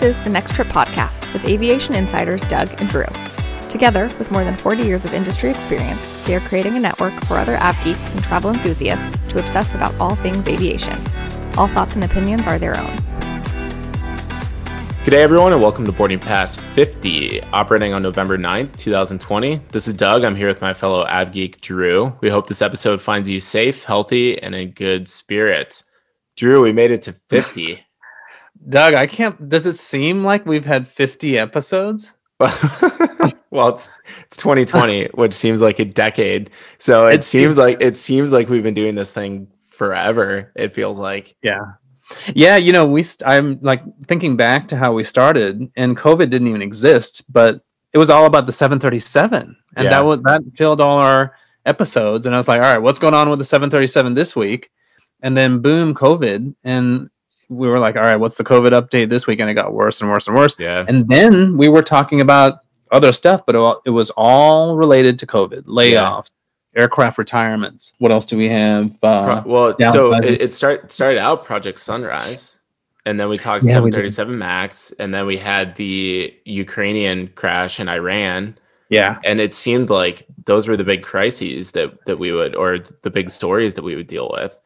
This is the Next Trip podcast with aviation insiders Doug and Drew. Together, with more than 40 years of industry experience, they are creating a network for other av geeks and travel enthusiasts to obsess about all things aviation. All thoughts and opinions are their own. Good day, everyone, and welcome to Boarding Pass 50, operating on November 9th, 2020. This is Doug. I'm here with my fellow av geek, Drew. We hope this episode finds you safe, healthy, and in good spirits. Drew, we made it to 50. Doug, I can't. Does it seem like we've had 50 episodes? well, it's it's 2020, which seems like a decade. So it, seems like it seems like we've been doing this thing forever. It feels like. Yeah. Yeah, you know, we st- I'm like thinking back to how we started and COVID didn't even exist, but it was all about the 737 and Yeah. that was that filled all our episodes and I was like, "All right, what's going on with the 737 this week?" And then boom, COVID and we were like, "All right, what's the COVID update this week?" And it got worse and worse and worse. Yeah. And then we were talking about other stuff, but it was all related to COVID layoffs, aircraft retirements. What else do we have? Uh, Pro- well, so it, it start started out Project Sunrise, and then we talked Yeah, we 737 Max, and then we had the Ukrainian crash in Iran, yeah, and it seemed like those were the big crises that that we would, or the big stories that we would deal with.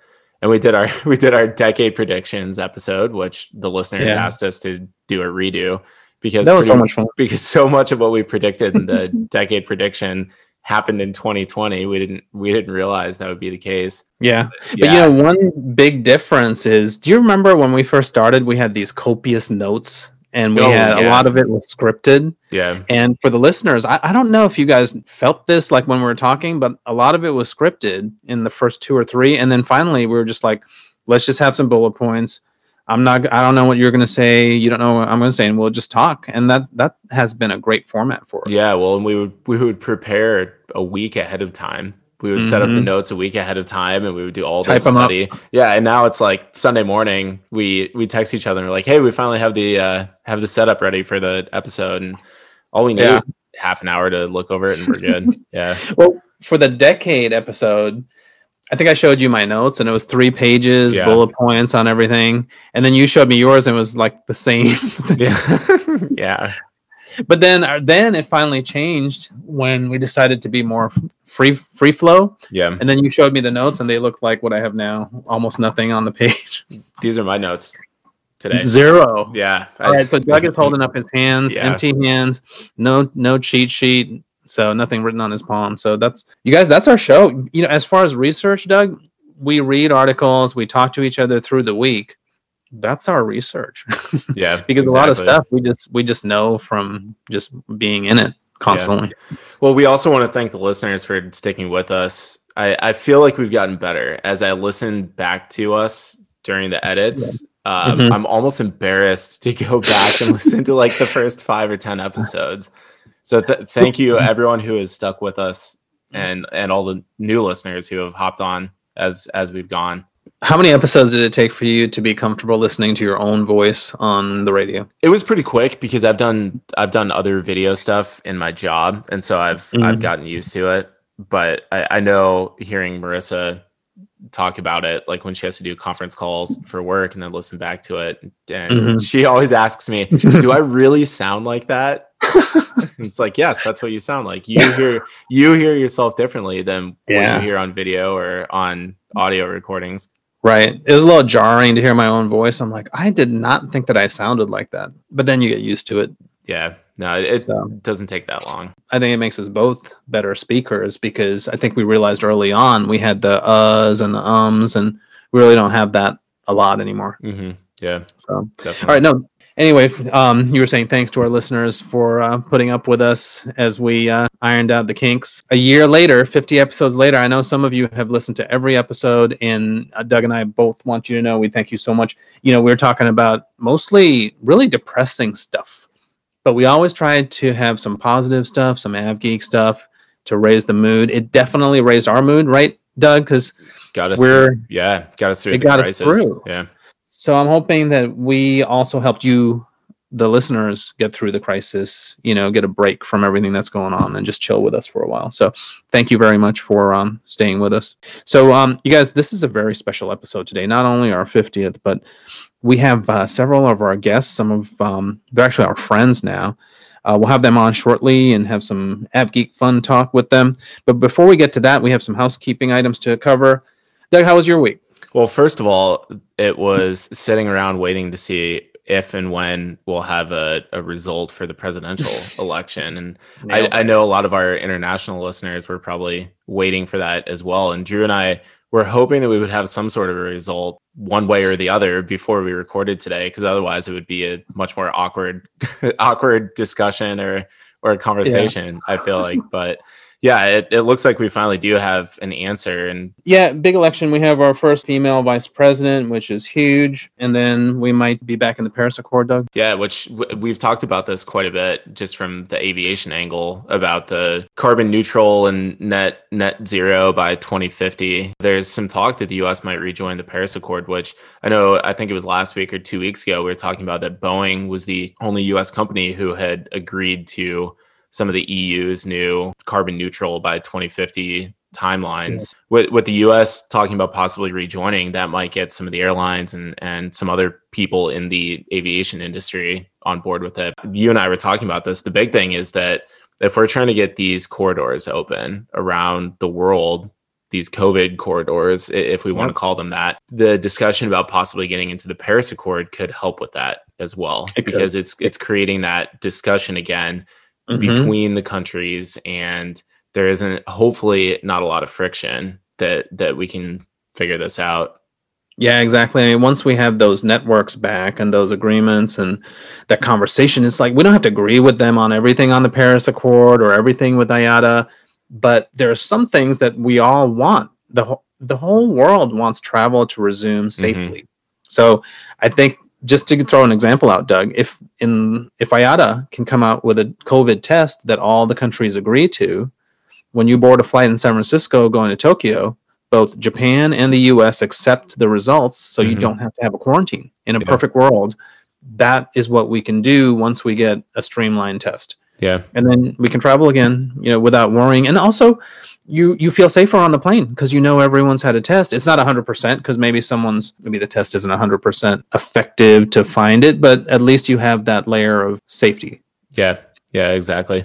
And we did our we did our decade predictions episode, which the listeners Yeah. asked us to do a redo because that was so much fun. because so much of what we predicted in the decade prediction happened in 2020. We didn't we didn't realize that would be the case. Yeah. But Yeah. you know, one big difference is do you remember when we first started, we had these copious notes and we Oh, had a lot of it was scripted. yeah. And for the listeners, I, I don't know if you guys felt this like when we were talking, but a lot of it was scripted in the first two or three. And then finally, we were just like, let's just have some bullet points. I'm not, I don't know what you're going to say. You don't know what I'm going to say. And we'll just talk. And that, that has been a great format for us. Yeah, well, and we would we would prepare a week ahead of time. We would set up the Mhm. notes a week ahead of time, and we would do all Type this 'em up. study. Yeah, and now it's like Sunday morning. We we text each other and we're like, "Hey, we finally have the uh, have the setup ready for the episode," and all we need Yeah. half an hour to look over it, and we're good. yeah, Well, for the decade episode, I think I showed you my notes and it was three pages, Yeah. bullet points on everything. And then you showed me yours and it was like the same. yeah, yeah, but then uh, then it finally changed when we decided to be more free free flow. yeah. And then you showed me the notes and they look like what I have now, almost nothing on the page. These are my notes today. Zero. Yeah. All right, so Doug is holding up his hands, Yeah. empty hands, no no cheat sheet, so nothing written on his palm. So that's you guys. That's our show. You know, as far as research, Doug, we read articles, we talk to each other through the week. That's our research Yeah, because a lot of stuff we just we just know from just being in it constantly. Well, we also want to thank the listeners for sticking with us. I, I feel like we've gotten better as I listen back to us during the edits. Um, Mhm. I'm almost embarrassed to go back and listen to like the first five or ten episodes. So th- thank you everyone who has stuck with us and and all the new listeners who have hopped on as as we've gone. How many episodes did it take for you to be comfortable listening to your own voice on the radio? It was pretty quick because I've done I've done other video stuff in my job, and so I've I've Mhm. gotten used to it. But I, I know hearing Marissa talk about it, like when she has to do conference calls for work and then listen back to it, and Mhm. she always asks me, "Do I really sound like that?" it's like, yes, that's what you sound like. You hear you hear yourself differently than when Yeah. you hear on video or on audio recordings. Right. It was a little jarring to hear my own voice. I'm like, I did not think that I sounded like that. But then you get used to it. Yeah, no, it, So. doesn't take that long. I think it makes us both better speakers because I think we realized early on we had the uhs and the ums, and we really don't have that a lot anymore. hmm Yeah, So, definitely. all right, no. Anyway, um, you were saying thanks to our listeners for uh, putting up with us as we uh, ironed out the kinks. A year later, 50 episodes later, I know some of you have listened to every episode, and uh, Doug and I both want you to know we thank you so much. You know, we are talking about mostly really depressing stuff, but we always tried to have some positive stuff, some Av Geek stuff to raise the mood. It definitely raised our mood, right, Doug? Because got us we're- through, yeah got us through it the got us crisis through. yeah So I'm hoping that we also helped you the listeners get through the crisis, you know, get a break from everything that's going on and just chill with us for a while. So thank you very much for um, staying with us. So, um, you guys, this is a very special episode today. Not only our 50th, but we have uh, several of our guests. Some of um, they're actually our friends now. Uh, we'll have them on shortly and have some AvGeek fun talk with them. But before we get to that, we have some housekeeping items to cover. Doug, how was your week? Well, first of all, it was sitting around waiting to see if and when we'll have a, a result for the presidential election. And I, I, know a lot of our international listeners were probably waiting for that as well. And Drew and I were hoping that we would have some sort of a result one way or the other before we recorded today, because otherwise it would be a much more awkward, awkward discussion or or a conversation. Yeah. I feel like, but yeah, it, it looks like we finally do have an answer. And yeah, big election. We have our first female vice president, which is huge. And then we might be back in the Paris Accord, Doug. Yeah, which w- we've talked about this quite a bit just from the aviation angle about the carbon neutral and net net zero by 2050. There's some talk that the US might rejoin the Paris Accord, which I know I think it was last week or two weeks ago we were talking about that Boeing was the only US company who had agreed to some of the EU's new carbon neutral by 2050 timelines. Yeah. With with the US talking about possibly rejoining, that might get some of the airlines and and some other people in the aviation industry on board with it. You and I were talking about this. The big thing is that if we're trying to get these corridors open around the world, these COVID corridors, if we want to call them that, the discussion about possibly getting into the Paris Accord could help with that as well, it because could. it's it's creating that discussion again mm-hmm. between the countries and there isn't hopefully not a lot of friction that that we can figure this out yeah exactly I mean, once we have those networks back and those agreements and that conversation it's like we don't have to agree with them on everything on the paris accord or everything with iata but there are some things that we all want the, the whole world wants travel to resume mm-hmm. safely mm-hmm. so i think just to throw an example out, Doug, if in if IATA can come out with a COVID test that all the countries agree to, when you board a flight in San Francisco going to Tokyo, both Japan and the US accept the results so mm-hmm. you don't have to have a quarantine. In a yeah. perfect world, that is what we can do once we get a streamlined test. Yeah. And then we can travel again, you know, without worrying. And also you you feel safer on the plane because you know everyone's had a test. It's not 100% because maybe someone's maybe the test isn't 100% effective to find it, but at least you have that layer of safety. Yeah. Yeah, exactly.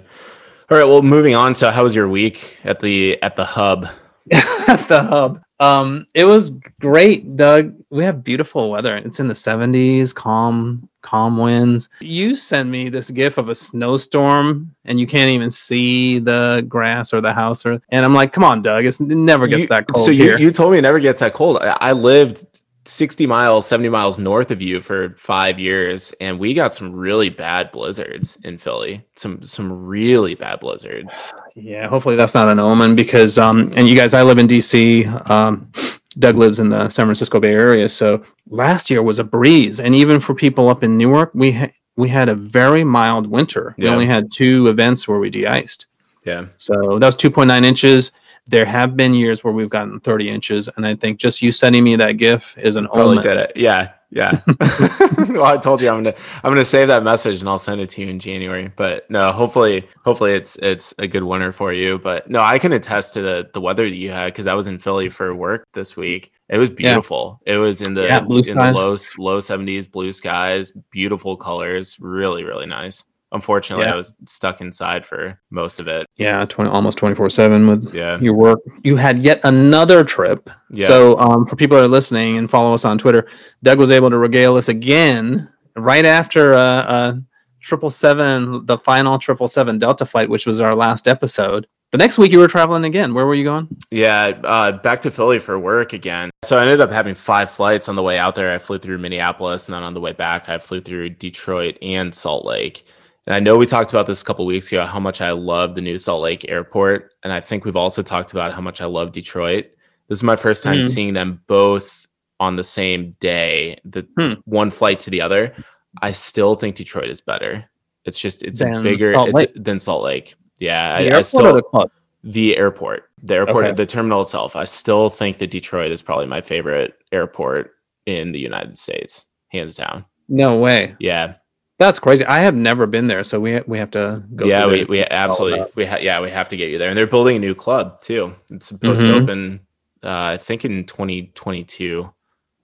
All right, well, moving on. So how was your week at the at the hub? at the hub. Um, it was great, Doug. We have beautiful weather. It's in the 70s, calm, calm winds. You send me this gif of a snowstorm and you can't even see the grass or the house or and I'm like, come on, Doug, it's, it never gets you, that cold. So you, you told me it never gets that cold. I, I lived 60 miles, 70 miles north of you for five years, and we got some really bad blizzards in Philly. Some some really bad blizzards. Yeah, hopefully that's not an omen because um and you guys I live in DC. Um Doug lives in the San Francisco Bay Area, so last year was a breeze and even for people up in Newark, we ha- we had a very mild winter. We only had two events where we de-iced. Yeah. So that was 2.9 inches there have been years where we've gotten 30 inches, and I think just you sending me that GIF is an Probably omen. did it. Yeah, yeah. well, I told you I'm gonna I'm gonna save that message and I'll send it to you in January. But no, hopefully hopefully it's it's a good winter for you. But no, I can attest to the the weather that you had because I was in Philly for work this week. It was beautiful. Yeah. It was in the yeah, in the low low 70s, blue skies, beautiful colors, really really nice. Unfortunately, yeah. I was stuck inside for most of it. Yeah, 20, almost 24 7 with yeah. your work. You had yet another trip. Yeah. So, um, for people that are listening and follow us on Twitter, Doug was able to regale us again right after uh, uh, triple seven, the final triple seven Delta flight, which was our last episode. The next week you were traveling again. Where were you going? Yeah, uh, back to Philly for work again. So I ended up having five flights on the way out there. I flew through Minneapolis, and then on the way back, I flew through Detroit and Salt Lake. And I know we talked about this a couple weeks ago how much I love the new Salt Lake airport, and I think we've also talked about how much I love Detroit. This is my first time mm. seeing them both on the same day, the hmm. one flight to the other. I still think Detroit is better. It's just it's than bigger Salt it's than Salt Lake. Yeah, I, I, still the, the, airport, the airport, okay. the terminal itself. I still think that Detroit is probably my favorite airport in the United States, hands down. No way. Yeah, That's crazy. I have never been there, so we we have to go. yeah, we, we absolutely we ha- yeah we have to get you there, and they're building a new club too. It's supposed to Mhm. open, uh, I think in 2022.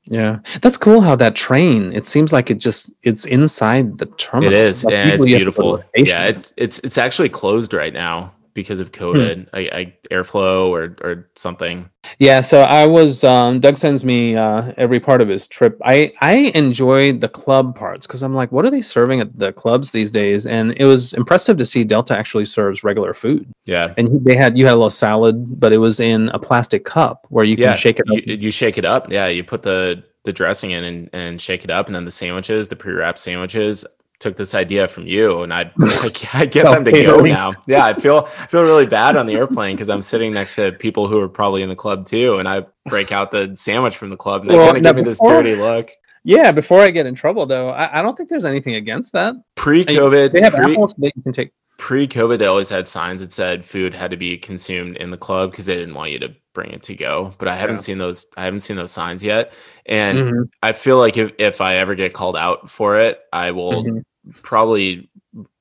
Yeah, that's cool. How that train? It seems like it just it's inside the terminal. It is, Like, and it's usually you have to go to beautiful. Yeah, it's it's it's actually closed right now because Hmm. of COVID, I, I airflow or or something. Yeah, so I was um, Doug sends me uh, every part of his trip. I I enjoy the club parts because I'm like, what are they serving at the clubs these days? And it was impressive to see Delta actually serves regular food. Yeah, And they had you had a little salad, but it was in a plastic cup where you can yeah. shake it. You, up. you shake it up. Yeah, you put the the dressing in and, and shake it up, and then the sandwiches, the pre-wrapped sandwiches. Took this idea from you, and I I, I get them to go now. Yeah, I feel I feel really bad on the airplane because I'm sitting next to people who are probably in the club too, and I break out the sandwich from the club, and they Well, kind of give me this before- dirty look. Yeah, before I get in trouble though, I, I don't think there's anything against that. Pre-COVID, They have pre- apples that you can take. pre-COVID, they always had signs that said food had to be consumed in the club because they didn't want you to bring it to go. But I haven't Yeah. seen those. I haven't seen those signs yet, and Mhm, I feel like if if I ever get called out for it, I will mhm. probably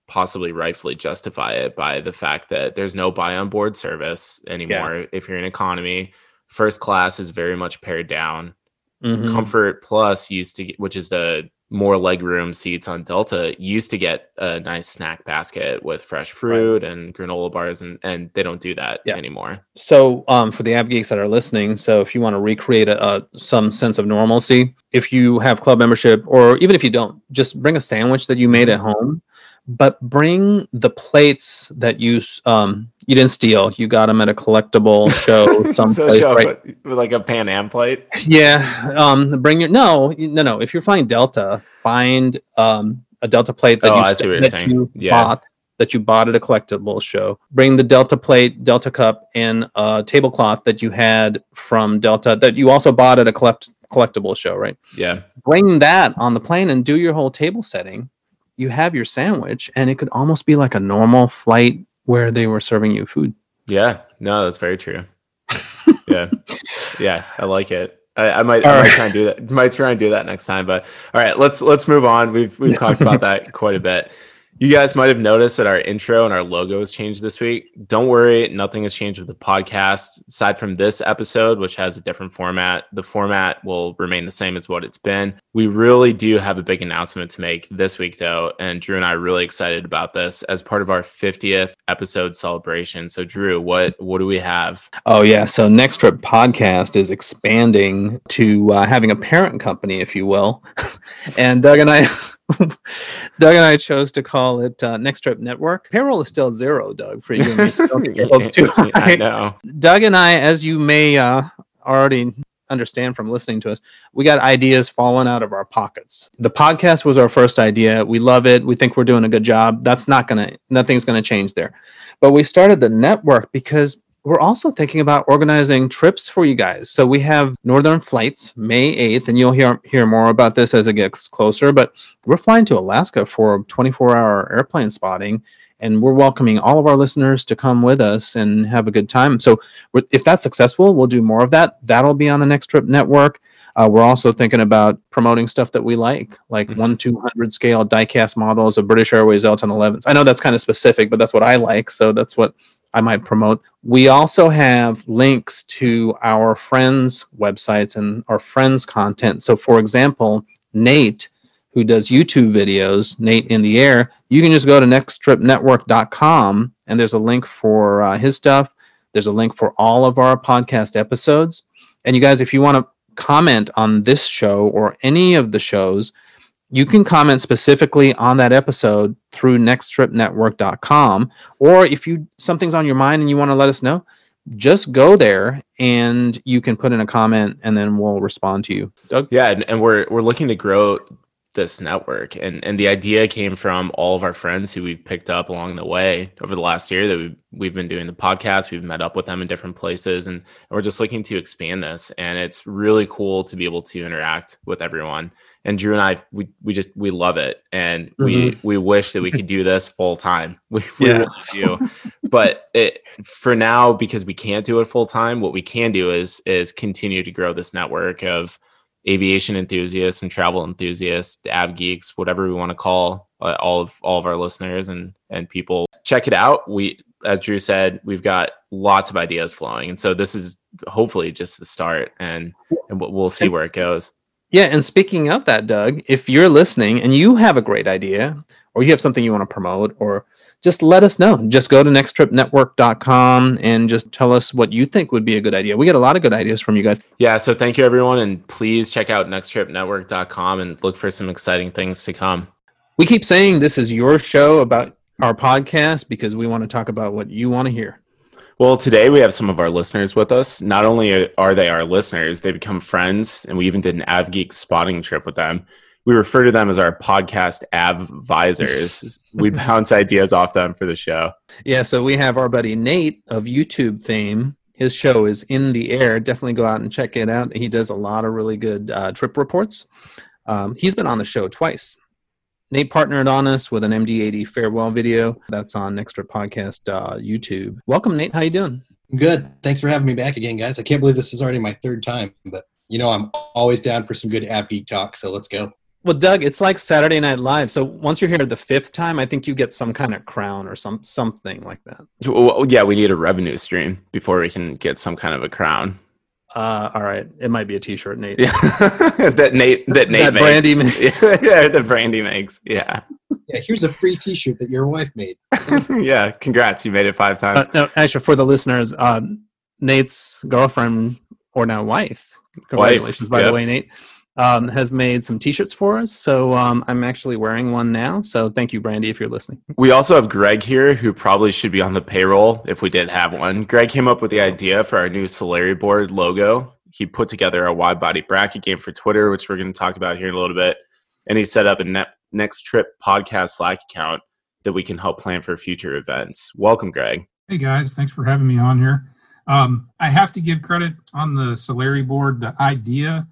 possibly rightfully justify it by the fact that there's no buy on board service anymore. If you're in economy, first class is very much pared down. Mhm. Comfort Plus used to get, which is the more legroom seats on Delta, used to get a nice snack basket with fresh fruit and granola bars, and and they don't do that Yeah. anymore. So, um, for the av geeks that are listening, so if you want to recreate a, a some sense of normalcy, if you have club membership, or even if you don't, just bring a sandwich that you made at home, but bring the plates that you um you didn't steal. You got them at a collectible show so someplace, show right? like a Pan Am plate. Yeah. Um, bring your no, no, no. If you're flying Delta, find um a Delta plate that Oh, you I st- see what you're that saying. you Yeah. bought that you bought at a collectible show. Bring the Delta plate, Delta cup, and a tablecloth that you had from Delta that you also bought at a collect collectible show, right? Yeah, Bring that on the plane and do your whole table setting. You have your sandwich, and it could almost be like a normal flight where they were serving you food. yeah. No, that's very true. yeah, yeah. I like it. I, I might, I might try and do that. Might try and do that next time. But all right, let's let's move on. We've we've talked about that quite a bit. You guys might have noticed that our intro and our logo has changed this week. Don't worry, nothing has changed with the podcast. Aside from this episode, which has a different format, the format will remain the same as what it's been. We really do have a big announcement to make this week, though. And Drew and I are really excited about this as part of our 50th episode celebration. So, Drew, what what do we have? Oh yeah, so Next Trip Podcast is expanding to uh, having a parent company, if you will, and Doug and I, Doug and I chose to call it uh, Next Trip Network. Payroll is still zero, Doug, for you and me. So don't get your hopes too I know. Doug and I, as you may uh, already understand from listening to us, we got ideas falling out of our pockets. The podcast was our first idea. We love it. We think we're doing a good job. That's not gonna, nothing's gonna change there. But we started the network because we're also thinking about organizing trips for you guys. So we have Northern Flights May 8th, and you'll hear hear more about this as it gets closer. But we're flying to Alaska for 24 hour airplane spotting, and we're welcoming all of our listeners to come with us and have a good time. So we're- if that's successful, we'll do more of that. That'll be on the Next Trip Network. Uh, we're also thinking about promoting stuff that we like, like Mhm. one two hundred scale diecast models of British Airways L10 11s. I know that's kind of specific, but that's what I like, so that's what I might promote. We also have links to our friends' websites and our friends' content. So, for example, Nate, who does YouTube videos, Nate in the Air, you can just go to nexttripnetwork.com and there's a link for uh, his stuff. There's a link for all of our podcast episodes. And you guys, if you want to comment on this show or any of the shows, you can comment specifically on that episode through nexttripnetwork.com or if you something's on your mind and you want to let us know just go there and you can put in a comment and then we'll respond to you Doug? Yeah, and, and we're we're looking to grow this network, and and the idea came from all of our friends who we've picked up along the way over the last year that we've we've been doing the podcast. We've met up with them in different places, and we're just looking to expand this. And it's really cool to be able to interact with everyone. And Drew and I, we we just we love it, and we we wish that we could do this full time. We, we Yeah. really do, but it for now because we can't do it full time. What we can do is is continue to grow this network of aviation enthusiasts and travel enthusiasts, av geeks, whatever we want to call uh, all of all of our listeners and and people. Check it out. We, as Drew said, we've got lots of ideas flowing, and so this is hopefully just the start, and and we'll see where it goes. Yeah, and speaking of that, Doug, if you're listening and you have a great idea, or you have something you want to promote, or just let us know. Just go to nexttripnetwork.com and just tell us what you think would be a good idea. We get a lot of good ideas from you guys. Yeah, so thank you everyone and please check out nexttripnetwork.com and look for some exciting things to come. We keep saying this is your show about our podcast because we want to talk about what you want to hear. Well, today we have some of our listeners with us. Not only are they our listeners, they become friends, and we even did an AvGeek spotting trip with them we refer to them as our podcast advisors. we bounce ideas off them for the show. Yeah, so we have our buddy Nate of YouTube fame. His show is in the air. Definitely go out and check it out. He does a lot of really good uh, trip reports. Um, he's been on the show twice. Nate partnered on us with an MD80 farewell video that's on Next Trip Podcast uh, YouTube. Welcome, Nate. How you doing? Good. Thanks for having me back again, guys. I can't believe this is already my third time, but you know I'm always down for some good av geek talk. So let's go. Well, Doug, it's like Saturday Night Live. So once you're here the fifth time, I think you get some kind of crown or some something like that. Well, yeah, we need a revenue stream before we can get some kind of a crown. Uh, all right, it might be a T-shirt, Nate. Yeah. that Nate that Nate that makes. Brandy makes. yeah, that Brandy makes. Yeah. Yeah, here's a free T-shirt that your wife made. yeah, congrats, you made it five times. Uh, no, actually, for the listeners, uh, Nate's girlfriend or now wife. Congratulations, wife, by yep. the way, Nate um, has made some t-shirts for us. So um, I'm actually wearing one now. So thank you, Brandy, if you're listening. We also have Greg here, who probably should be on the payroll if we did have one. Greg came up with the idea for our new Solari board logo. He put together a wide body bracket game for Twitter, which we're going to talk about here in a little bit. And he set up a net, next trip podcast Slack account that we can help plan for future events. Welcome, Greg. Hey guys, thanks for having me on here. Um, I have to give credit on the Solari board. The idea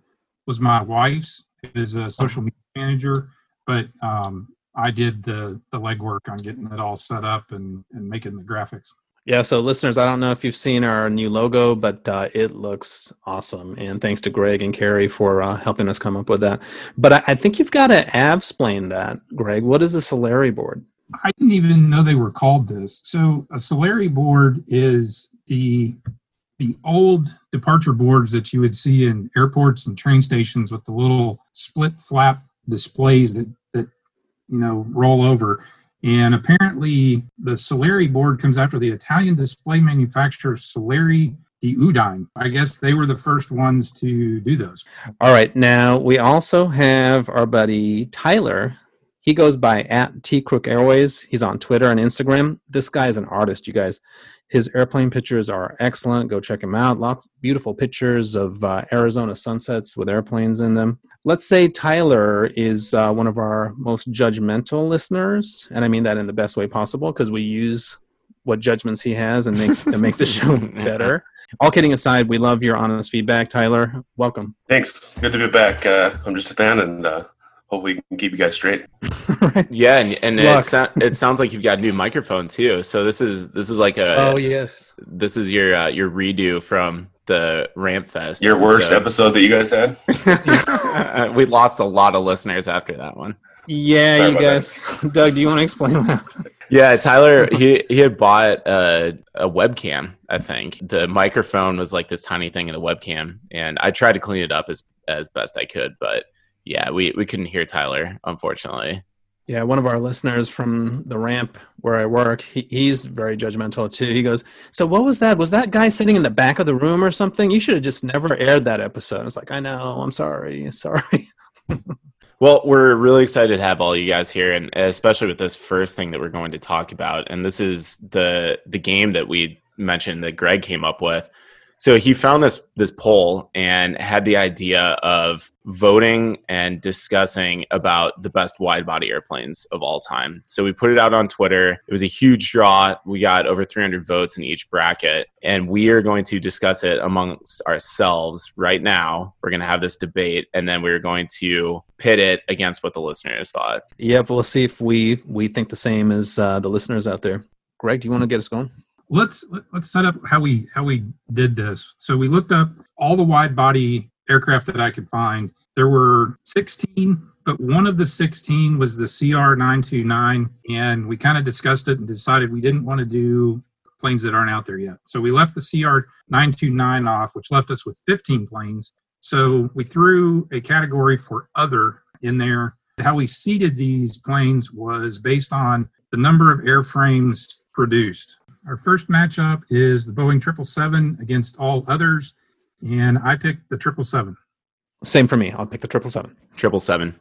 was my wife's is a social media manager, but um, I did the the legwork on getting it all set up and and making the graphics. Yeah, so listeners, I don't know if you've seen our new logo, but uh, it looks awesome. And thanks to Greg and Carrie for uh, helping us come up with that. But I, I think you've got to avsplain that, Greg. What is a Solari board? I didn't even know they were called this. So a Solari board is the the old departure boards that you would see in airports and train stations with the little split flap displays that that you know roll over and apparently the Solari board comes after the Italian display manufacturer Solari di Udine. I guess they were the first ones to do those. All right. Now we also have our buddy Tyler. He goes by at T Crook Airways. He's on Twitter and Instagram. This guy is an artist, you guys. His airplane pictures are excellent. Go check him out. Lots beautiful pictures of uh, Arizona sunsets with airplanes in them. Let's say Tyler is uh, one of our most judgmental listeners, and I mean that in the best way possible because we use what judgments he has and makes to make the show better. All kidding aside, we love your honest feedback, Tyler. Welcome. Thanks. Good to be back. Uh, I'm just a fan, and uh, hope we can keep you guys straight. right. Yeah, and, and it, so, it, sounds like you've got a new microphone too. So this is this is like a oh yes, this is your uh, your redo from the Ramp Fest. Your worst so, episode that you guys had. we lost a lot of listeners after that one. Yeah, Sorry you guys. That. Doug, do you want to explain what happened? Yeah, Tyler, he he had bought a, a webcam. I think the microphone was like this tiny thing in the webcam, and I tried to clean it up as as best I could, but yeah, we, we couldn't hear Tyler, unfortunately. Yeah, one of our listeners from the ramp where I work, he, he's very judgmental too. He goes, "So what was that? Was that guy sitting in the back of the room or something? You should have just never aired that episode." It's like, "I know, I'm sorry, sorry." well, we're really excited to have all you guys here, and especially with this first thing that we're going to talk about. And this is the the game that we mentioned that Greg came up with. So he found this this poll and had the idea of voting and discussing about the best wide body airplanes of all time. So we put it out on Twitter. It was a huge draw. We got over 300 votes in each bracket, and we are going to discuss it amongst ourselves right now. We're going to have this debate, and then we're going to pit it against what the listeners thought. Yep, we'll see if we we think the same as uh, the listeners out there. Greg, do you want to get us going? Let's let's set up how we how we did this. So we looked up all the wide body aircraft that I could find, There were 16, but one of the 16 was the CR929, and we kind of discussed it and decided we didn't want to do planes that aren't out there yet. So we left the CR929 off, which left us with 15 planes. So we threw a category for other in there. How we seeded these planes was based on the number of airframes produced. Our first matchup is the Boeing 777 against all others, and I picked the 777. Same for me. I'll pick the triple seven. Triple seven.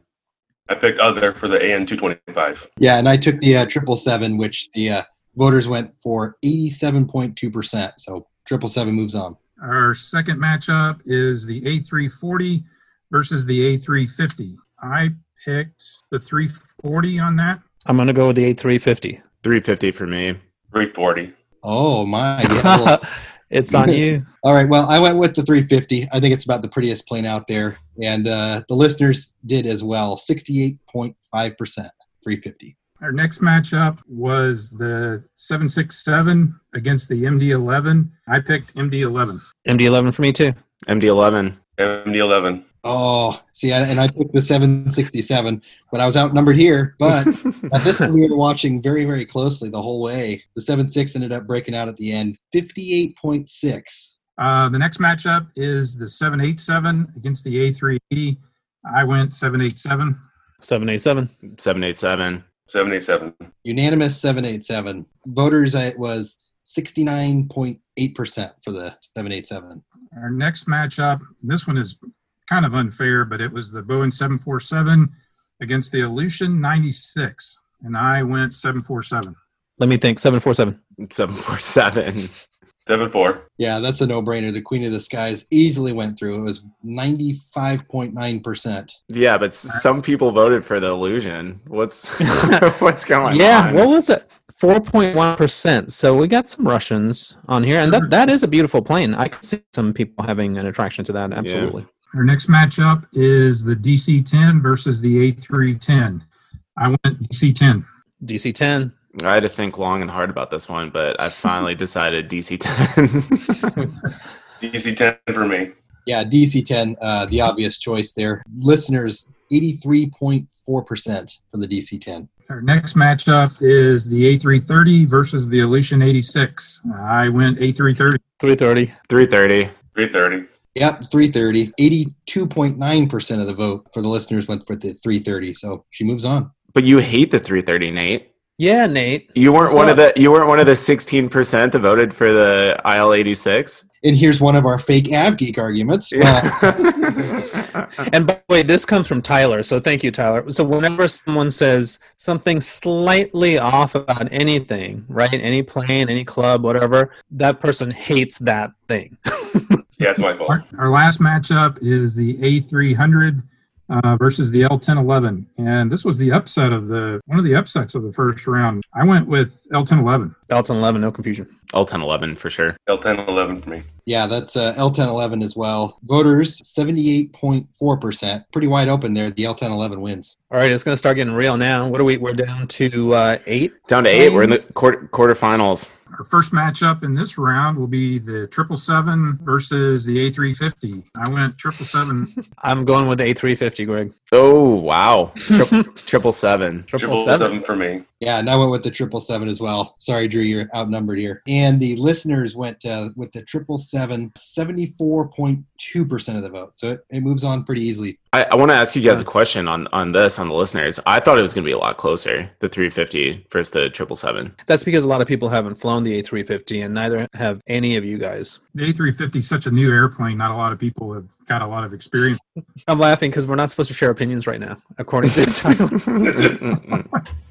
I picked other for the AN 225. Yeah, and I took the uh, triple seven, which the uh, voters went for eighty-seven point two percent. So triple seven moves on. Our second matchup is the A340 versus the A350. I picked the 340 on that. I'm gonna go with the A350. 350 for me. 340. Oh my! Yeah, well, it's on you. all right. Well, I went with the 350. I think it's about the prettiest plane out there, and uh, the listeners did as well. Sixty-eight point five percent. 350. Our next matchup was the 767 against the MD11. I picked MD11. MD11 for me too. MD11. MD11. Oh, see, I, and I took the 767, but I was outnumbered here. But at this one, we were watching very, very closely the whole way. The 76 ended up breaking out at the end, 58.6. Uh, the next matchup is the 787 against the A380. I went 787. 787. 787. 787. Unanimous 787. Voters, uh, it was 69.8% for the 787. Our next matchup, this one is kind of unfair, but it was the Boeing 747 against the Ilyushin 96. And I went 747. Let me think. 747. 747. 74. Yeah, that's a no brainer. The Queen of the Skies easily went through. It was 95.9%. Yeah, but some people voted for the Ilyushin. What's what's going yeah. on? Yeah, what was it? 4.1%. So we got some Russians on here, and that, that is a beautiful plane. I could see some people having an attraction to that. Absolutely. Our next matchup is the DC 10 versus the A310. I went DC 10. DC 10. I had to think long and hard about this one, but I finally decided DC 10. DC 10 for me. Yeah, DC 10, uh, the obvious choice there. Listeners, 83.4% for the DC 10. Our next matchup is the A330 versus the Ilyushin 86. I went A330. 330. 330. 330. Yep, 330. 82.9% of the vote for the listeners went for the 330. So she moves on. But you hate the 330, Nate. Yeah, Nate. You weren't What's one of the you weren't one of the 16% that voted for the IL 86. And here's one of our fake AvGeek arguments. Uh, And by the way, this comes from Tyler. So thank you, Tyler. So whenever someone says something slightly off about anything, right? Any plane, any club, whatever, that person hates that thing. Yeah, it's my fault. Our, our last matchup is the A300 uh, versus the L1011. And this was the upset of the one of the upsets of the first round. I went with L1011. Belts on 11, no confusion. L 10 11 for sure. L10 11 for me. yeah, that's uh, L1011 as well. Voters, 78.4%. Pretty wide open there. The L1011 wins. All right, it's going to start getting real now. What are we? We're down to uh, eight. Down to eight. We're in the quarter, quarterfinals. Our first matchup in this round will be the 777 versus the A350. I went 777. I'm going with the A350, Greg. Oh wow. Triple triple seven. Triple Triple seven. seven for me. Yeah, and I went with the triple seven as well. Sorry, Drew, you're outnumbered here. And the listeners went uh, with the triple seven, 74.2% of the vote. So it, it moves on pretty easily. I, I want to ask you guys a question on on this on the listeners. I thought it was going to be a lot closer, the 350 versus the triple seven. That's because a lot of people haven't flown the A350, and neither have any of you guys. The A350 is such a new airplane. Not a lot of people have got a lot of experience. I'm laughing because we're not supposed to share opinions right now, according to Tyler.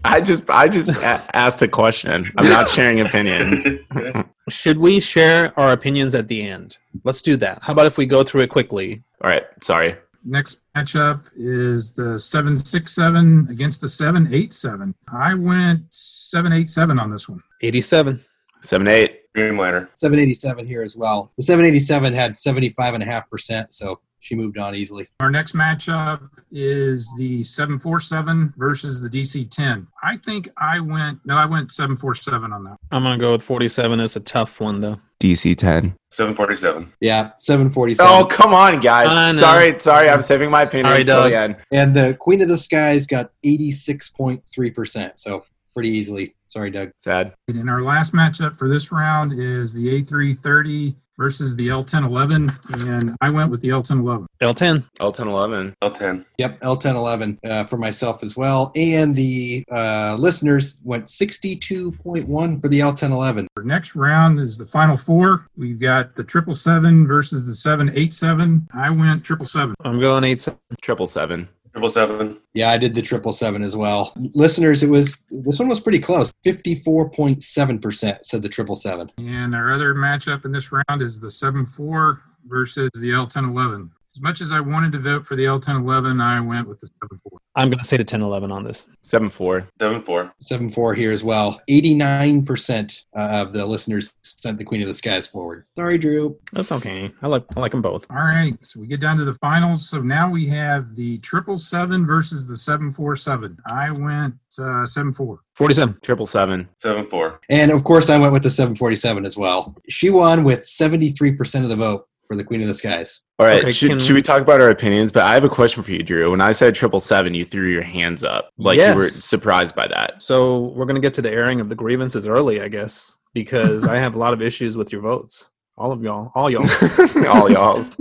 I just I just a- asked a question. I'm not sharing opinions. Should we share our opinions at the end? Let's do that. How about if we go through it quickly? All right, sorry. Next matchup is the 767 against the 787. I went 787 on this one. 87. Seven eight. Dreamliner. 787 here as well. The 787 had 75.5%, so she moved on easily. Our next matchup is the 747 versus the DC 10. I think I went, no, I went 747 on that. I'm going to go with 47. It's a tough one, though. DC 10. 747. Yeah, 747. Oh, come on, guys. Sorry, sorry. I'm saving my opinion Sorry, until the end. And the Queen of the Skies got 86.3%. So pretty easily. Sorry, Doug. Sad. And our last matchup for this round is the A330 versus the L1011, and I went with the L1011. L10. L10 11. L10. Yep, L1011 uh, for myself as well. And the uh, listeners went 62.1 for the L1011. Our next round is the final four. We've got the 777 versus the 787. I went 777. I'm going eight. Triple seven. Triple seven. Yeah, I did the 777 as well. Listeners, it was this one was pretty close. 54.7% said the 777. And our other matchup in this round is the seven four versus the L1011. As much as I wanted to vote for the L1011, I went with the 7 4. I'm going to say the 10 11 on this. 7 4. 7 4. 7-4 here as well. 89% uh, of the listeners sent the Queen of the Skies forward. Sorry, Drew. That's okay. I like I like them both. All right, so we get down to the finals. So now we have the 777 versus the 747. I went uh, 74. 47. Triple seven. 7 4. And of course, I went with the 747 as well. She won with 73% of the vote for the Queen of the Skies. All right. Okay, should, can- should we talk about our opinions? But I have a question for you, Drew. When I said triple seven, you threw your hands up. Like you were surprised by that. So we're going to get to the airing of the grievances early, I guess, because I have a lot of issues with your votes. All of y'all. All y'all. All y'all's.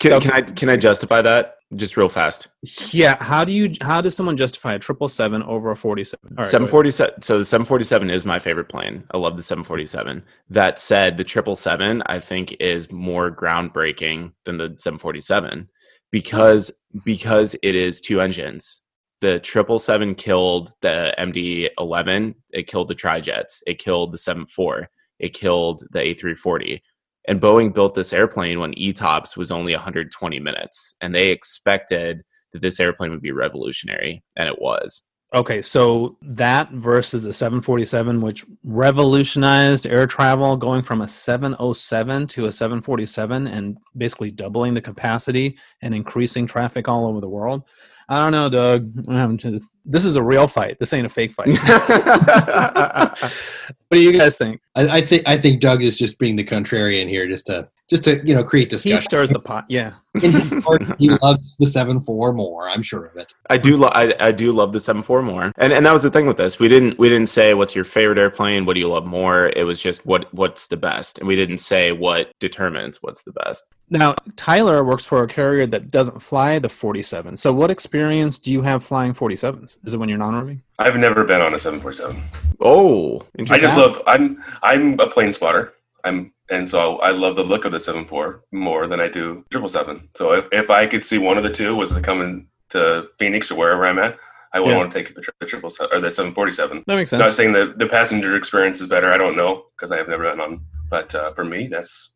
Can, can I can I justify that just real fast? yeah. How do you, how does someone justify a triple seven over a 47? All right, go ahead. Seven forty seven. So the seven forty seven is my favorite plane. I love the seven forty seven. That said, the triple seven I think is more groundbreaking than the seven forty seven because because it is two engines. The triple seven killed the MD eleven. It killed the trijets. It killed the seven four. It killed the A three forty. And Boeing built this airplane when ETOPS was only 120 minutes, and they expected that this airplane would be revolutionary, and it was. Okay, so that versus the 747, which revolutionized air travel, going from a 707 to a 747 and basically doubling the capacity and increasing traffic all over the world. I don't know, Doug. I'm having to, this is a real fight. This ain't a fake fight. what do you guys think? I, I think I think Doug is just being the contrarian here, just to just to you know create discussion. He discussion. stirs the pot. Yeah. In his heart, he loves the seven four more. I'm sure of it. I do, lo- I, I do love the 7.4 more, and and that was the thing with this. We didn't we didn't say what's your favorite airplane, what do you love more. It was just what what's the best, and we didn't say what determines what's the best. Now, Tyler works for a carrier that doesn't fly the 47. So, what experience do you have flying 47s? Is it when you're non roving? I've never been on a 747. Oh, I just love. I'm I'm a plane spotter. I'm and so I love the look of the seven four more than I do 777. So if, if I could see one of the two was to come in to Phoenix or wherever I'm at, I would Yeah. want to take the triple or the 747. That makes sense. Not saying that the passenger experience is better. I don't know because I have never been on. But uh, for me, that's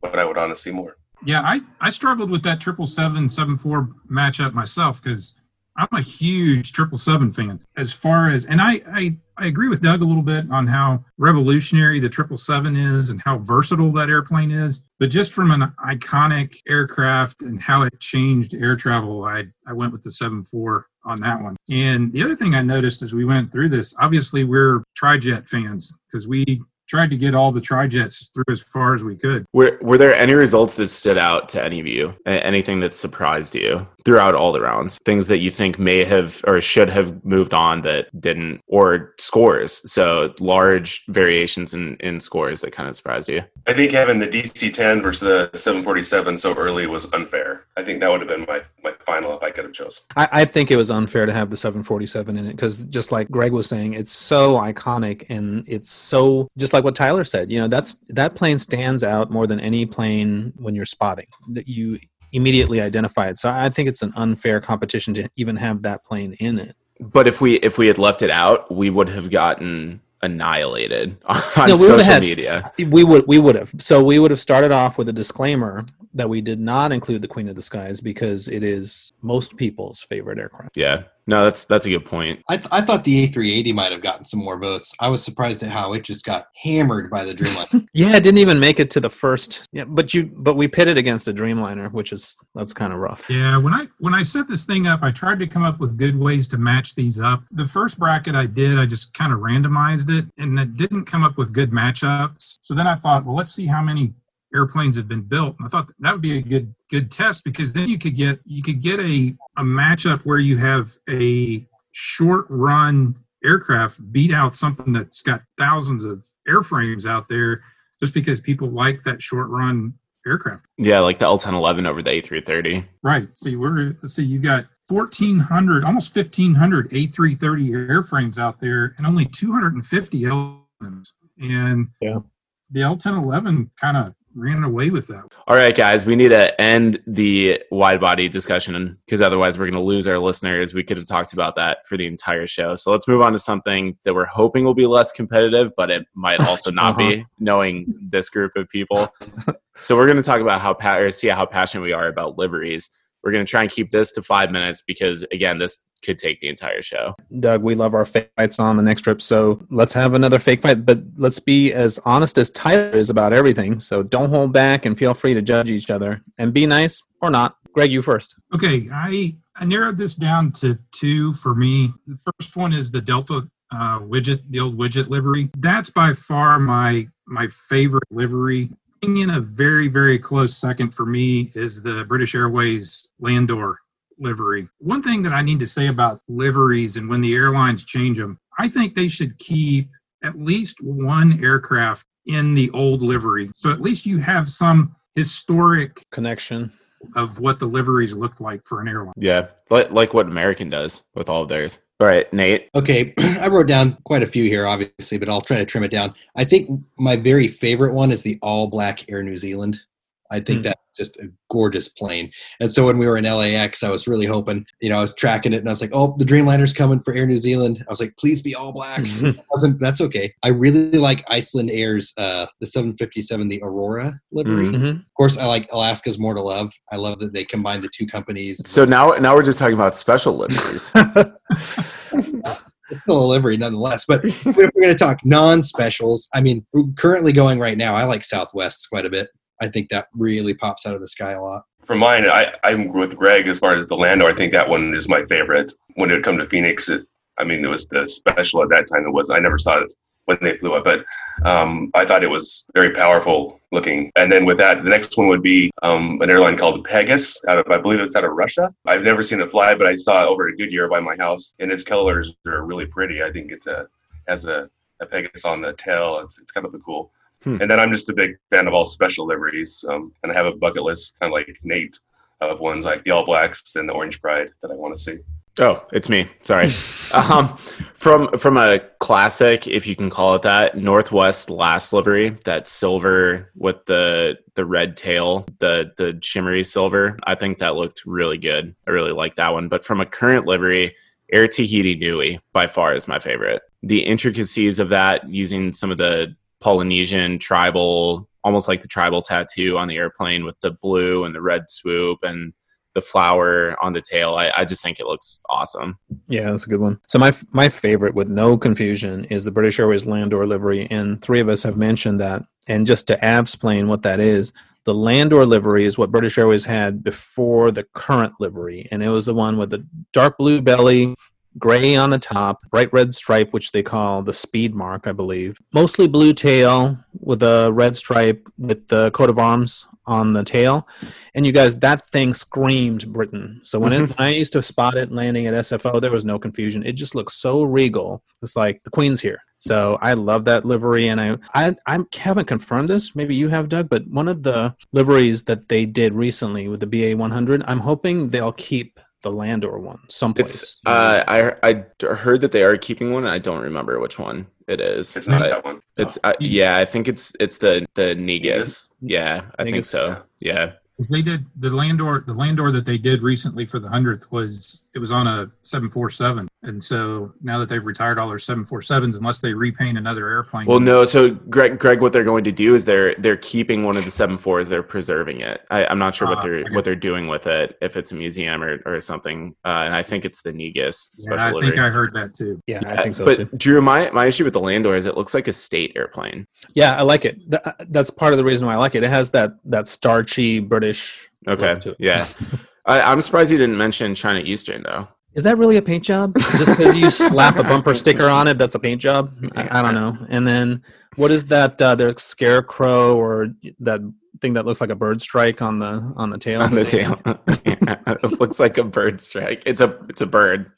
what I would want to see more. Yeah, I, I struggled with that 777 74 matchup myself because I'm a huge 777 fan. As far as, and I, I, I agree with Doug a little bit on how revolutionary the 777 is and how versatile that airplane is. But just from an iconic aircraft and how it changed air travel, I, I went with the 74 on that one. And the other thing I noticed as we went through this, obviously we're trijet fans because we tried to get all the trijets through as far as we could. Were were there any results that stood out to any of you? Anything that surprised you throughout all the rounds? Things that you think may have or should have moved on that didn't, or scores? So large variations in in scores that kind of surprised you. I think having the DC-10 versus the 747 so early was unfair. I think that would have been my, my final if I could have chose. I, I think it was unfair to have the 747 in it because, just like Greg was saying, it's so iconic and it's so just like what Tyler said. You know, that's that plane stands out more than any plane when you're spotting that you immediately identify it. So I think it's an unfair competition to even have that plane in it. But if we if we had left it out, we would have gotten annihilated on No, social had- media. We would we would have so we would have started off with a disclaimer that we did not include the Queen of the Skies because it is most people's favorite aircraft. Yeah, No, that's that's a good point. I, th- I thought the A380 might have gotten some more votes. I was surprised at how it just got hammered by the Dreamliner. Yeah, it didn't even make it to the first. Yeah, but you but we pitted against a Dreamliner, which is that's kind of rough. Yeah, when I when I set this thing up, I tried to come up with good ways to match these up. The first bracket I did, I just kind of randomized it, and it didn't come up with good matchups. So then I thought, well, let's see how many airplanes have been built. And I thought that would be a good good test because then you could get you could get a a matchup where you have a short run aircraft beat out something that's got thousands of airframes out there just because people like that short run aircraft. Yeah, like the L1011 over the A330. Right. See, we're let's see, you got 1,400, almost 1,500 A330 airframes out there, and only 250 L10s. And Yeah. the L1011 kind of ran away with that. All right, guys, we need to end the wide body discussion because otherwise we're going to lose our listeners. We could have talked about that for the entire show. So let's move on to something that we're hoping will be less competitive, but it might also not be, uh-huh. knowing this group of people. so we're going to talk about how pa- or see how passionate we are about liveries. We're going to try and keep this to five minutes because again, this could take the entire show. Doug, we love our fake fights on the next trip, so let's have another fake fight. But let's be as honest as Tyler is about everything. So don't hold back and feel free to judge each other and be nice or not. Greg, you first. Okay, I I narrowed this down to two for me. The first one is the Delta uh, widget, the old widget livery. That's by far my my favorite livery. In a very very close second for me is the British Airways Landor livery. One thing that I need to say about liveries and when the airlines change them, I think they should keep at least one aircraft in the old livery. So at least you have some historic Connection. Of what the liveries looked like for an airline. Yeah, like, like what American does with all of theirs. All right, Nate. Okay, I wrote down quite a few here, obviously, but I'll try to trim it down. I think my very favorite one is the all black Air New Zealand. I think Hmm. that's just a gorgeous plane. And so when we were in LAX, I was really hoping, you know, I was tracking it and I was like, oh, the Dreamliner's coming for Air New Zealand. I was like, please be all black. Wasn't that's okay. I really like Icelandair's uh the 757, the Aurora livery. Mhm. Mhm. Of course, I like Alaska's more to love. I love that they combined the two companies. So now, now we're just talking about special liveries. it's still a livery nonetheless. But if we're going to talk non-specials, I mean, currently going right now, I like Southwest quite a bit. I think that really pops out of the sky a lot. For mine, I, I'm with Greg as far as the Landor. I think that one is my favorite. When it come to Phoenix, it, I mean, it was the special at that time. It was I never saw it when they flew it, but um, I thought it was very powerful looking. And then with that, the next one would be um, an airline called Pegasus. Out of I believe it's out of Russia. I've never seen it fly, but I saw it over at Goodyear by my house, and its colors are really pretty. I think it's a has a, a Pegasus on the tail. It's it's kind of a cool. Hmm. And then I'm just a big fan of all special liveries, um, and I have a bucket list, kind of like Nate, of ones like the All Blacks and the Orange Pride that I want to see. Oh, it's me. Sorry. um, from from a classic, if you can call it that, Northwest last livery, that silver with the the red tail, the the shimmery silver. I think that looked really good. I really like that one. But from a current livery, Air Tahiti Nui by far is my favorite. The intricacies of that, using some of the Polynesian tribal, almost like the tribal tattoo on the airplane with the blue and the red swoop and the flower on the tail. I, I just think it looks awesome. Yeah, that's a good one. So my my favorite, with no confusion, is the British Airways Landor livery, and three of us have mentioned that. And just to explain what that is, the Landor livery is what British Airways had before the current livery, and it was the one with the dark blue belly, gray on the top, bright red stripe, which they call the speed mark, I believe. Mostly blue tail with a red stripe with the coat of arms on the tail. And you guys, that thing screamed Britain. So when, it, when I used to spot it landing at SFO, there was no confusion. It just looked so regal. It's like the Queen's here. So I love that livery, and I, I I haven't confirmed this. Maybe you have, Doug. But one of the liveries that they did recently with the BA 100, I'm hoping they'll keep the Landor one someplace. It's uh, I I heard that they are keeping one. I don't remember which one it is. It's not that one. It's uh, yeah, I think it's it's the the Negus. Negus? Yeah, I think Negus. so. Yeah, 'Cause They did the Landor. The Landor that they did recently for the hundredth was it was on a seven four seven, and so now that they've retired all their seven four sevens, unless they repaint another airplane. Well, no. So, Greg, Greg, what they're going to do is they're they're keeping one of the seven fours. They're preserving it. I, I'm not sure what Ah, they're okay. what they're doing with it. If it's a museum or, or something, uh, and I think it's the Negus Yeah, special I livery. think I heard that too. Yeah, I think so but too. Drew, my my issue with the Landor is it looks like a state airplane. Yeah, I like it. Th- that's part of the reason why I like it. It has that that starchy British. Okay, to it. yeah. I, I'm surprised you didn't mention China Eastern though. Is that really a paint job? Just because you slap a bumper sticker on it, that's a paint job? I, I don't know. And then what is that? Uh, there's scarecrow or that thing that looks like a bird strike on the on the tail. on the tail. Yeah, it looks like a bird strike. It's a it's a bird.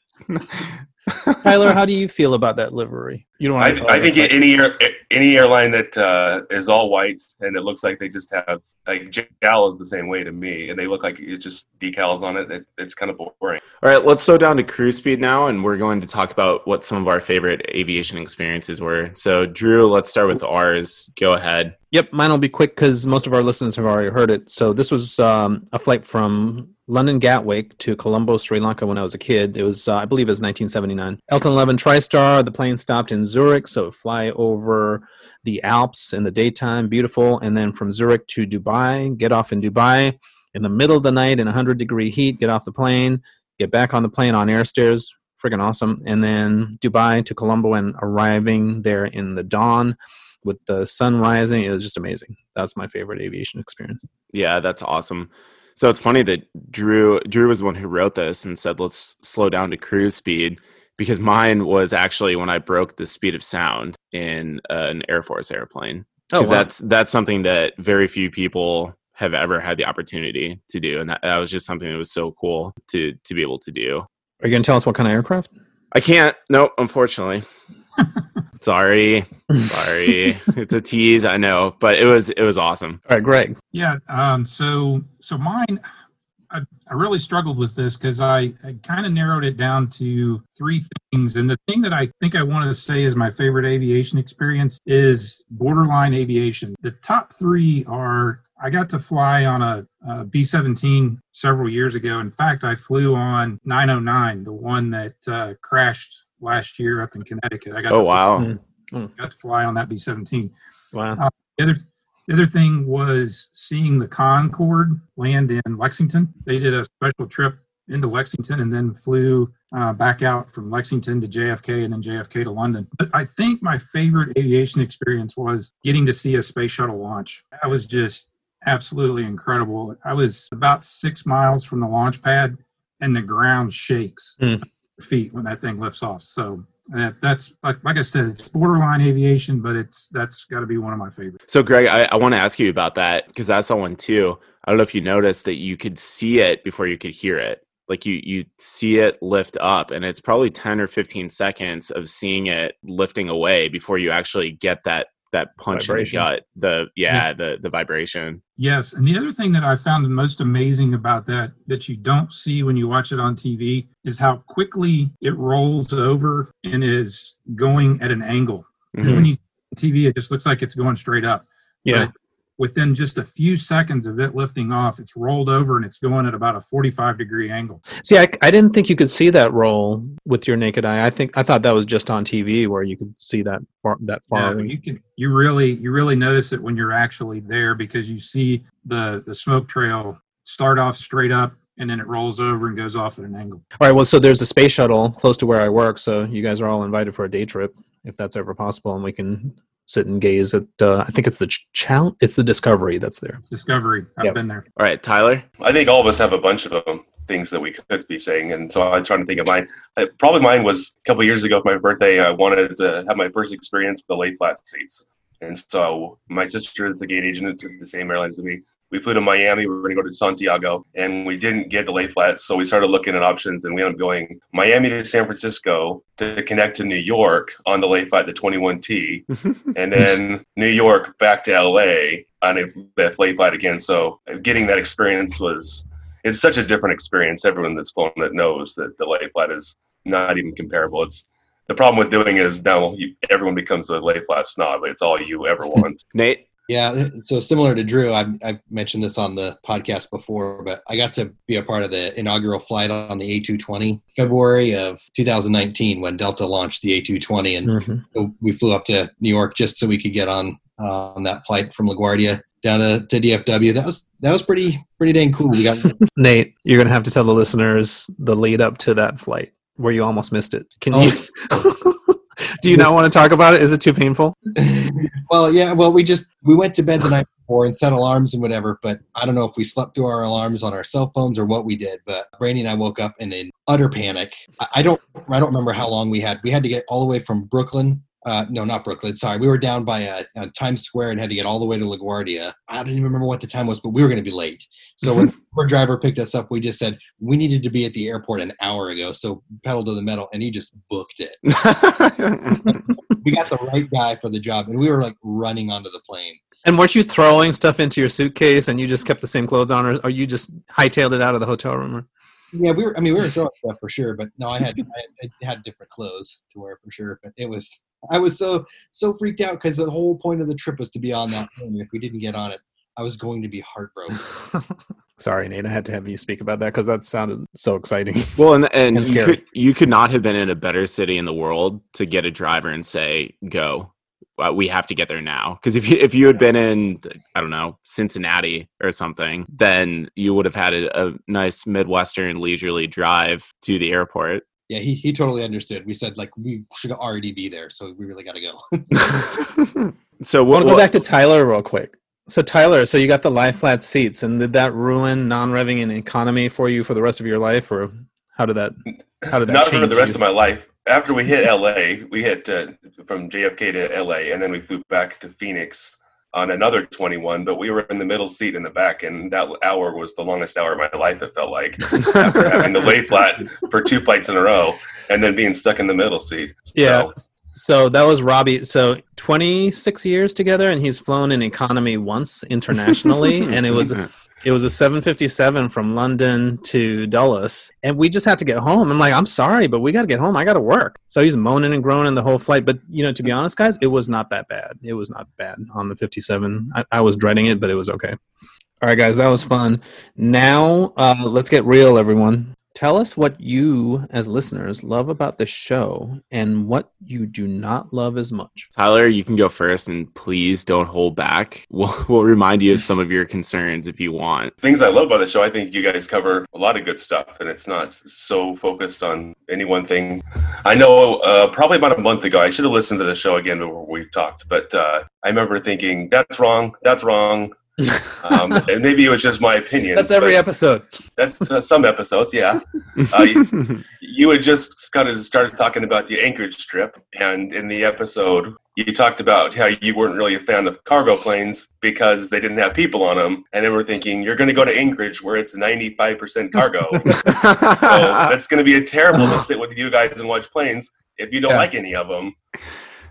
Tyler, how do you feel about that livery? You don't. I, wanna call I think strike. any air, any airline that uh, is all white and it looks like they just have like JAL is the same way to me, and they look like it just decals on it. it it's kind of boring. All right, let's slow down to cruise speed now, and we're going to talk about what some of our favorite aviation experiences were. So, Drew, let's start with ours. Go ahead. Yep, mine will be quick because most of our listeners have already heard it. So this was um, a flight from London Gatwick to Colombo, Sri Lanka when I was a kid. It was, uh, I believe, it was 1979. L-1011 TriStar. The plane stopped in Zurich, so fly over the Alps in the daytime, beautiful, and then from Zurich to Dubai. Get off in Dubai in the middle of the night in 100 degree heat. Get off the plane, get back on the plane on air stairs. Friggin' awesome. And then Dubai to Colombo and arriving there in the dawn with the sun rising. It was just amazing. That's my favorite aviation experience. Yeah, that's awesome. So it's funny that Drew Drew was the one who wrote this and said let's slow down to cruise speed because mine was actually when I broke the speed of sound in uh, an Air Force airplane. Oh, Because wow. that's that's something that very few people have ever had the opportunity to do, and that, that was just something that was so cool to to be able to do. Are you going to tell us what kind of aircraft? I can't. Nope. Unfortunately. sorry. Sorry. it's a tease. I know, but it was it was awesome. All right, Greg. Yeah. Um, so so mine, I, I really struggled with this because I, I kind of narrowed it down to three things. And the thing that I think I wanted to say is my favorite aviation experience is borderline aviation. The top three are I got to fly on a, a B 17 several years ago. In fact, I flew on 909, the one that uh, crashed last year up in Connecticut. I got Oh to fly, wow. Mm. got to fly on that B 17. Wow. The other, the other thing was seeing the Concorde land in Lexington. They did a special trip into Lexington and then flew uh, back out from Lexington to JFK and then JFK to London. But I think my favorite aviation experience was getting to see a space shuttle launch. That was just absolutely incredible. I was about six miles from the launch pad and the ground shakes Hmm. Feet when that thing lifts off. So that, that's like, I said, it's borderline aviation, but it's that's got to be one of my favorites. So, Greg, I, I want to ask you about that because I saw one too. I don't know if you noticed that you could see it before you could hear it. Like you, you see it lift up, and it's probably ten or fifteen seconds of seeing it lifting away before you actually get that that punch in the gut. The yeah, the the vibration. Yes, and the other thing that I found the most amazing about that that you don't see when you watch it on TV is how quickly it rolls over and is going at an angle. Because Mhm. when you TV, it just looks like it's going straight up. Yeah. But within just a few seconds of it lifting off, it's rolled over and it's going at about a 45 degree angle. See, I, I didn't think you could see that roll with your naked eye. I think I thought that was just on TV where you could see that far, that far Yeah, you can you really you really notice it when you're actually there because you see the the smoke trail start off straight up and then it rolls over and goes off at an angle. All right. Well, so there's a space shuttle close to where I work, so you guys are all invited for a day trip if that's ever possible, and we can sit and gaze at. Uh, I think it's the ch- chal- It's the Discovery that's there. It's Discovery. I've Yep. been there. All right, Tyler. I think all of us have a bunch of them, things that we could be saying, and so I'm trying to think of mine. Uh, probably mine was a couple years ago for my birthday. I wanted to have my first experience with the lay flat seats, and so my sister is a gate agent and took the same airlines as me. We flew to Miami. We were going to go to Santiago, and we didn't get the lay flats, so we started looking at options, and we ended up going Miami to San Francisco to connect to New York on the lay flat, the 21T, and then New York back to LA on a the lay flat again. So getting that experience was it's such a different experience. Everyone that's flown it knows that the lay flat is not even comparable. It's the problem with doing it is now you, everyone becomes a lay flat snob. It's all you ever want. Nate. Yeah, so similar to Drew, I've, I've mentioned this on the podcast before, but I got to be a part of the inaugural flight on the A220 February of 2019 when Delta launched the A220, and Mhm. we flew up to New York just so we could get on uh, on that flight from LaGuardia down to, to DFW. That was that was pretty pretty dang cool. We got Nate, you're gonna have to tell the listeners the lead up to that flight where you almost missed it. Can Oh. you? Do you not want to talk about it? Is it too painful? well, yeah. Well, we just we went to bed the night before and set alarms and whatever. But I don't know if we slept through our alarms on our cell phones or what we did. But Brandy and I woke up in an utter panic. I, I don't I don't remember how long we had. We had to get all the way from Brooklyn. Uh, no, not Brooklyn. Sorry, we were down by uh, uh, Times Square and had to get all the way to LaGuardia. I don't even remember what the time was, but we were going to be late. So when our driver picked us up, we just said we needed to be at the airport an hour ago. So pedal to the metal, and he just booked it. We got the right guy for the job, and we were like running onto the plane. And weren't you throwing stuff into your suitcase and you just kept the same clothes on, or, or you just hightailed it out of the hotel room? Or? Yeah, we were. I mean, we were throwing stuff for sure, but no, I, had- I had different clothes to wear for sure. But it was I was so so freaked out because the whole point of the trip was to be on that plane. If we didn't get on it, I was going to be heartbroken. Sorry, Nate. I had to have you speak about that because that sounded so exciting. Well, and and And you could you could not have been in a better city in the world to get a driver and say go. Uh, we have to get there now because if you if you had been in I don't know Cincinnati or something, then you would have had a, a nice midwestern leisurely drive to the airport. Yeah, he he totally understood. We said like we should already be there, so we really got to go. so we'll, want to go back to Tyler real quick. So Tyler, so you got the lie flat seats, and did that ruin non-revving and economy for you for the rest of your life, or how did that? How did that Not change for the rest you? of my life. After we hit LA, we hit uh, from JFK to LA, and then we flew back to Phoenix on another 21. But we were in the middle seat in the back, and that hour was the longest hour of my life. It felt like after having to lay flat for two flights in a row, and then being stuck in the middle seat. Yeah. So, So that was Robbie. So 26 years together, and he's flown in economy once internationally, and it was it was a 757 from London to Dulles, and we just had to get home. I'm like, I'm sorry, but we got to get home. I got to work. So he's moaning and groaning the whole flight. But you know, to be honest, guys, it was not that bad. It was not bad on the 57. I, I was dreading it, but it was okay. All right, guys, that was fun. Now uh, let's get real, everyone. Tell us what you, as listeners, love about the show and what you do not love as much. Tyler, you can go first, and please don't hold back. We'll we'll remind you of some of your concerns if you want. things I love about the show, I think you guys cover a lot of good stuff, and it's not so focused on any one thing. I know uh, probably about a month ago, I should have listened to the show again before we talked, but uh, I remember thinking, that's wrong, that's wrong. Um, and maybe it was just my opinion. That's every episode. That's uh, some episodes, yeah. Uh, you, you had just kind of started talking about the Anchorage trip, and in the episode, you talked about how you weren't really a fan of cargo planes because they didn't have people on them, and they were thinking you're going to go to Anchorage where it's 95% cargo. so that's going to be a terrible to sit with you guys and watch planes if you don't Yeah. like any of them.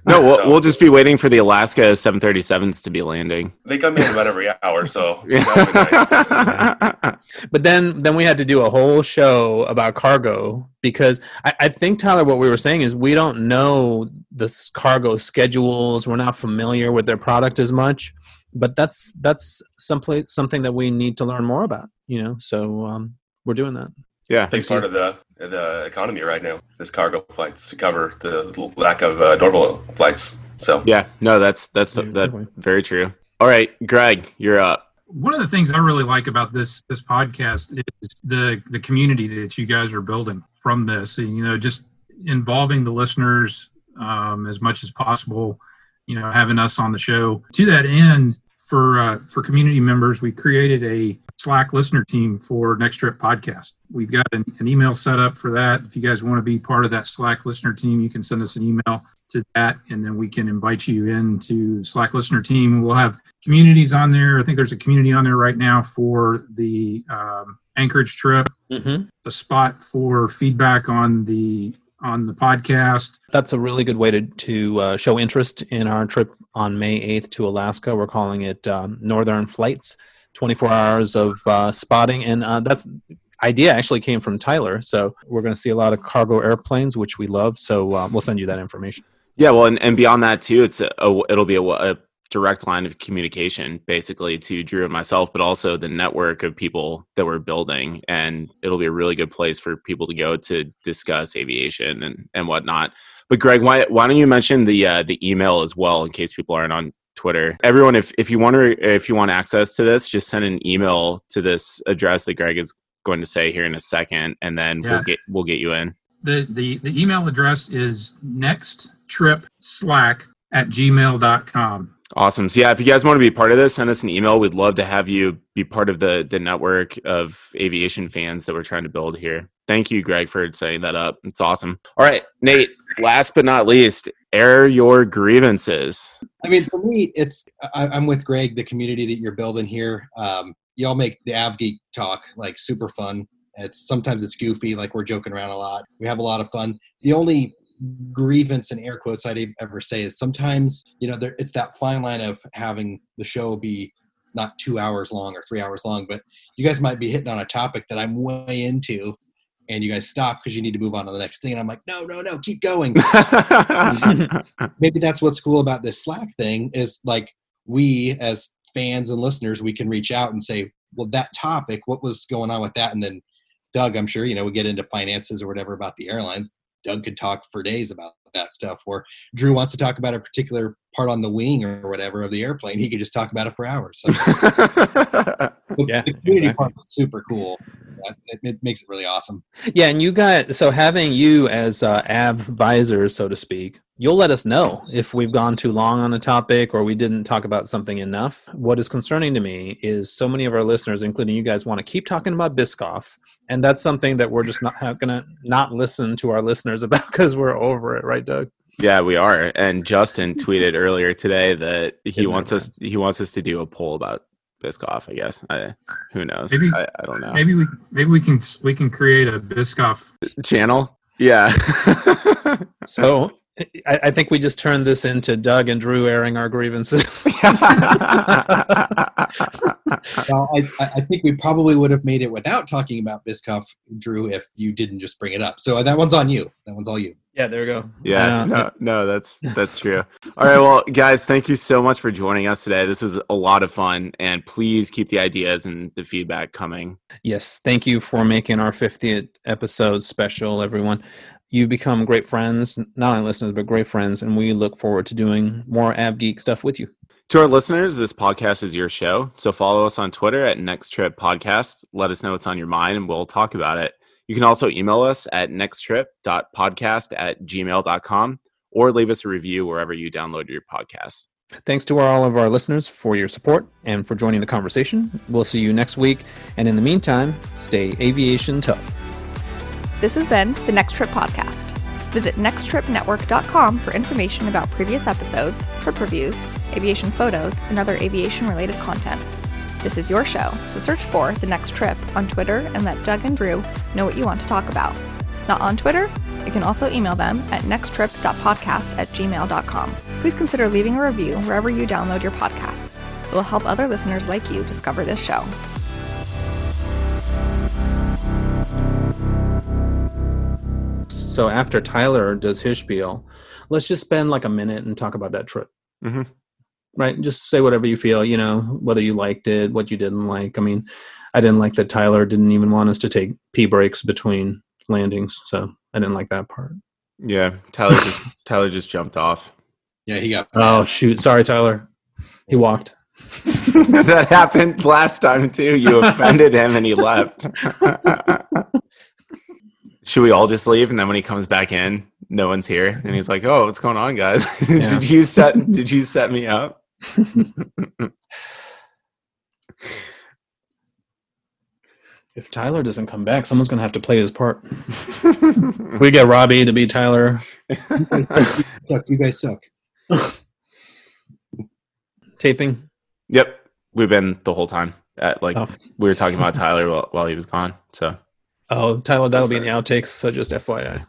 No, we'll, So- we'll just be waiting for the Alaska 737s to be landing. They come in about every hour, so that would be nice. But then, then we had to do a whole show about cargo because I, I think Tyler, what we were saying is we don't know the cargo schedules. We're not familiar with their product as much, but that's that's someplace something that we need to learn more about. You know, so um, we're doing that. yeah. It's a big part of the the economy right now. This cargo flights to cover the lack of uh, normal flights. So Yeah, no, that's that's Yeah, that definitely. very true. All right, Greg, you're up. one of the things I really like about this this podcast is the the community that you guys are building from this. And, you know, just involving the listeners um, as much as possible. You know, having us on the show. To that end, for uh, for community members, we created a Slack listener team for Next Trip Podcast. We've got an, an email set up for that. If you guys want to be part of that Slack listener team, you can send us an email to that, and then we can invite you into the Slack listener team. We'll have communities on there. I think there's a community on there right now for the um, Anchorage trip, Mm-hmm. a spot for feedback on the on the podcast. That's a really good way to to uh, show interest in our trip on May eighth to Alaska. We're calling it um, Northern Flights, twenty four hours of uh, spotting, and uh, that's idea actually came from Tyler. So we're going to see a lot of cargo airplanes, which we love. So uh, we'll send you that information. Yeah, well, and, and beyond that too, it's a, a it'll be a, a direct line of communication basically to Drew and myself, but also the network of people that we're building. And it'll be a really good place for people to go to discuss aviation and, and whatnot. But Greg, why, why don't you mention the uh, the email as well in case people aren't on Twitter. Everyone, if, if you want to, if you want access to this, just send an email to this address that Greg is going to say here in a second, and then Yeah. we'll get we'll get you in. The, the, the email address is nexttripslack at gmail.com. Awesome. So yeah, if you guys want to be part of this, send us an email. We'd love to have you be part of the the network of aviation fans that we're trying to build here. Thank you, Greg, for setting that up. It's awesome. All right, Nate. Last but not least, air your grievances. I mean, for me, it's I, I'm with Greg. The community that you're building here, um, y'all make the AvGeek talk like super fun. It's sometimes it's goofy, like we're joking around a lot. We have a lot of fun. The only grievance in air quotes I'd ever say is sometimes you know there, it's that fine line of having the show be not two hours long or three hours long, but you guys might be hitting on a topic that I'm way into, and you guys stop because you need to move on to the next thing, and I'm like, no, no, no, keep going maybe that's what's cool about this Slack thing is like we as fans and listeners, we can reach out and say, well, that topic, what was going on with that? And then Doug, I'm sure, you know, we get into finances or whatever about the airlines. Doug could talk for days about that stuff. Or Drew wants to talk about a particular part on the wing or whatever of the airplane. He could just talk about it for hours. So the, Yeah, the community exactly. part is super cool. Yeah, It, it makes it really awesome. Yeah, and you got so having you as uh, advisors, so to speak, you'll let us know if we've gone too long on a topic or we didn't talk about something enough. What is concerning to me is so many of our listeners, including you guys, want to keep talking about Biscoff, and that's something that we're just not going to not listen to our listeners about because we're over it, right, Doug? yeah, we are. And Justin tweeted earlier today that he wants us he wants us to do a poll about Biscoff. I guess. I, who knows? Maybe- I, I don't know. Maybe we maybe we can we can create a Biscoff. Channel. Yeah. So I, I think we just turned this into Doug and Drew airing our grievances. Well, I, I I think we probably would have made it without talking about Biscoff, Drew, if you didn't just bring it up. So uh, that one's on you. That one's all you. Yeah, there we go. Yeah, Uh, no, no, that's that's true. All right, well, guys, thank you so much for joining us today. This was a lot of fun, and please keep the ideas and the feedback coming. Yes, thank you for making our 50th episode special, everyone. You've become great friends, not only listeners, but great friends, and we look forward to doing more AvGeek stuff with you. To our listeners, this podcast is your show, so follow us on Twitter at Next Trip Podcast. Let us know what's on your mind, and we'll talk about it. You can also email us at nexttrip.podcast at gmail.com or leave us a review wherever you download your podcasts. Thanks to all of our listeners for your support and for joining the conversation. We'll see you next week, and in the meantime, stay aviation tough. This has been the Next Trip Podcast. Visit nexttripnetwork.com for information about previous episodes, trip reviews, aviation photos, and other aviation related content. This is your show, so search for The Next Trip on Twitter and let Doug and Drew know what you want to talk about. Not on Twitter? You can also email them at nexttrip.podcast at gmail.com. Please consider leaving a review wherever you download your podcasts. It will help other listeners like you discover this show. So after Tyler does his spiel, let's just spend like a minute and talk about that trip. Mhm. Right? Just say whatever you feel, you know, whether you liked it, what you didn't like. I mean, I didn't like that Tyler didn't even want us to take pee breaks between landings, so I didn't like that part. Yeah, Tyler just Tyler just jumped off. Yeah, he got. Oh shoot, sorry Tyler. He walked. that happened last time too. You offended him and he left. Should we all just leave and then when he comes back in, no one's here and he's like, "Oh, what's going on, guys? Yeah. did you set did you set me up?" If Tyler doesn't come back, someone's gonna have to play his part. We get Robbie to be Tyler. You guys suck. Taping. yep, we've been the whole time. At like Oh. we were talking about Tyler while, while he was gone. So Oh, Tyler, that'll be in the outtakes, so just FYI.